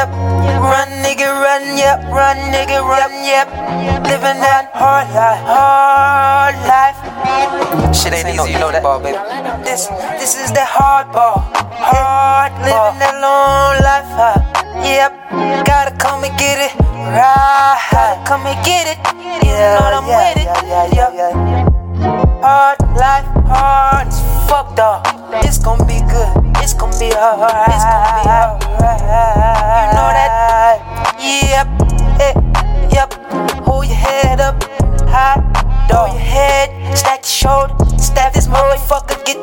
yep. Run, nigga, run, yep. Run, nigga, run, yep. Living that hard life, hard life. Shit ain't easy, you know that, ball, baby. This, this is the hard ball, hard living that long life. huh? Yep, gotta come and get it right. Come and get it. Yeah, know I'm with it. Yep. Hard life, hard as fuck, dog. It's gonna be good. It's gonna be. It's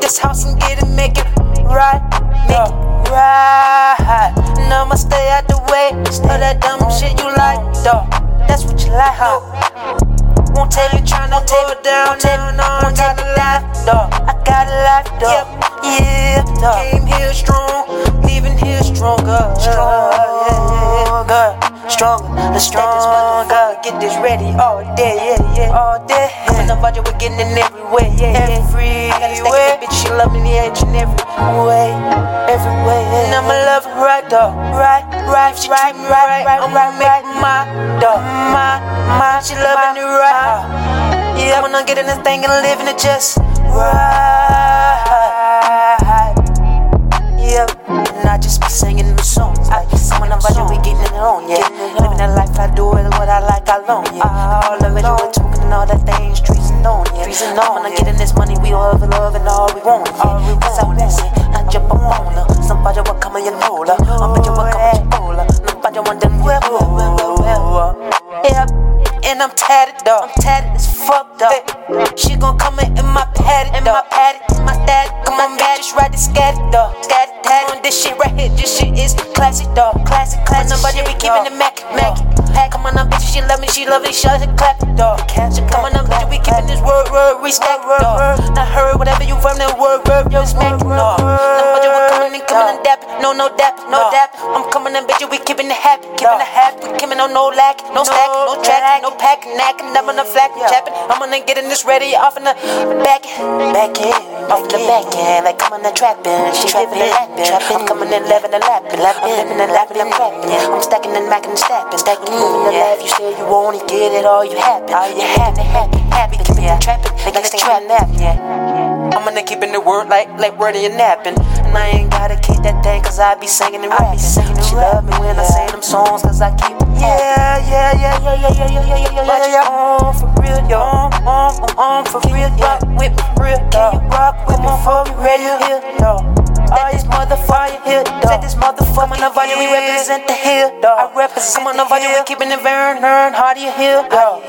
this house and get it, make it right, make it right. And I'ma stay out the way, stay that dumb shit you like, dog. That's what you like, huh? Won't tell you tryna go down, no, no, won't tell you life, dog. I got a life, dog. Yeah, dog. Came here strong, leaving here stronger, stronger, stronger, stronger. Get this ready all day, yeah, yeah, all day. Out here, we're getting in every way, yeah, every way. Love me each and every way, every way. And I'ma love her right, dog, right, right, she right, me right, right. I'ma make my dog, my, my. She loving it right. Yeah, I'm gonna get in this thing and live in it just right. Yep, and I just be singing them songs. I be singing them songs. we getting it on, yeah. Living that life, I do it what I like, I long, yeah. All of it, you were talking all that things, treason on, yeah. Treason on, I'm getting this money, we love and love and all we want, yeah. Cause I want it, I jump up on her. Somebody will come and know her. I'm you will come and know her. Nobody want them. Yep. And I'm tatted, dog. I'm tatted as fuck, dog. She gon' come in, in my paddock, in my paddock, my dad. Come on, man, just ride the scatty, dog. Scatty, tatted this shit right here. This shit is classic, dog. Classic, classic. Nobody be keeping the Mac, Mac. Pack, come on, I'm she love me, she love me, shut it, clap, dog. Come on, I'm we keeping this word, word, respect, dog. Not heard whatever you from that word, word, respect, dog. Coming no, no dap, no dap. I'm coming in, bitches, we keeping it happy, keeping it happy. We keeping on no lack, no stack, no track, no pack, knack, never no flack, chapping. I'm gonna get in this ready off in the back, back end, off in the back end, like coming in trapping, she living and lapping. I'm coming in living and lapping, I'm living and lapping, I'm rapping. I'm stacking and macking and snapping, stacking, moving the life. You say you it, get it, all you happy, all you happy, happy, happy, keeping it trapping, like it's trapping, yeah. I'm gonna keeping the word like like word and napping, and I ain't gotta keep that thing 'cause I be singing and rapping. She love me when I say them songs 'cause I keep yeah, yeah, yeah, yeah, yeah, yeah, yeah, yeah, yeah, yeah, yeah, yeah. On for real, yo, on, on, on, on for real, rock with me, real, can you rock with me for me, ready, here, yo. All this motherfucker here, dog. This motherfucker, on you, we represent the hill, dog. I represent. Come on, over you, we keeping it very, very hard, you here, dog.